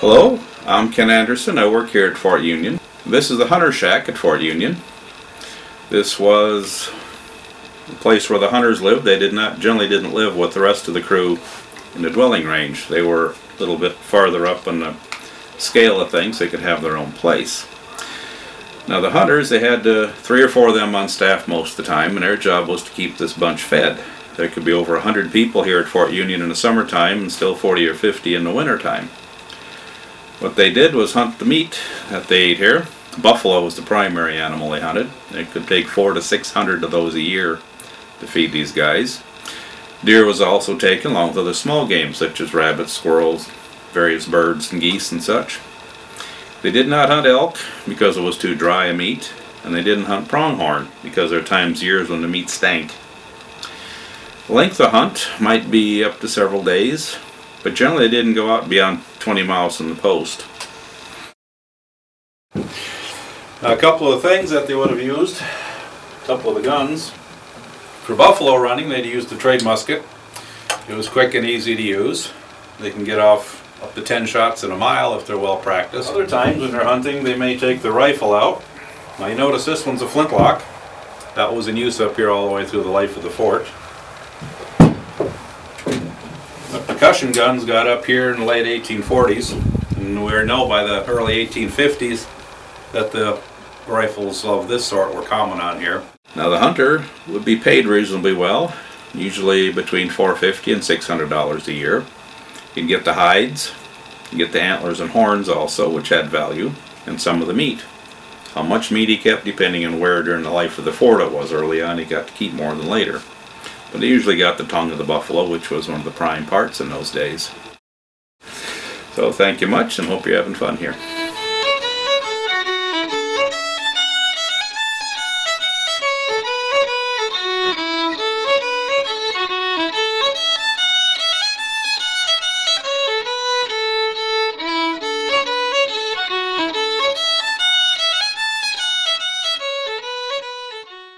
Hello, I'm Ken Anderson. I work here at Fort Union. This is the Hunter Shack at Fort Union. This was the place where the hunters lived. They did not generally didn't live with the rest of the crew in the dwelling range. They were a little bit farther up on the scale of things. They could have their own place. Now the hunters, they had uh, three or four of them on staff most of the time, and their job was to keep this bunch fed. There could be over a hundred people here at Fort Union in the summertime, and still 40 or 50 in the wintertime. What they did was hunt the meat that they ate here. Buffalo was the primary animal they hunted. It could take four to six hundred of those a year to feed these guys. Deer was also taken along with other small game such as rabbits, squirrels, various birds and geese and such. They did not hunt elk because it was too dry a meat, and they didn't hunt pronghorn because there are times years when the meat stank. Length of hunt might be up to several days, but generally they didn't go out beyond 20 miles from the post. Now, a couple of things that they would have used, a couple of the guns. For buffalo running, they'd use the trade musket. It was quick and easy to use. They can get off up to 10 shots in a mile if they're well practiced. Other times when they're hunting, they may take the rifle out. Now you notice this one's a flintlock. That was in use up here all the way through the life of the fort. The percussion guns got up here in the late 1840s, and we know by the early 1850s that the rifles of this sort were common on here. Now the hunter would be paid reasonably well, usually between 450 and 600 dollars a year. You'd get the hides, you get the antlers and horns also, which had value, and some of the meat. How much meat he kept depending on where during the life of the fort it was. Early on, he got to keep more than later. But he usually got the tongue of the buffalo, which was one of the prime parts in those days. So thank you much and hope you're having fun here.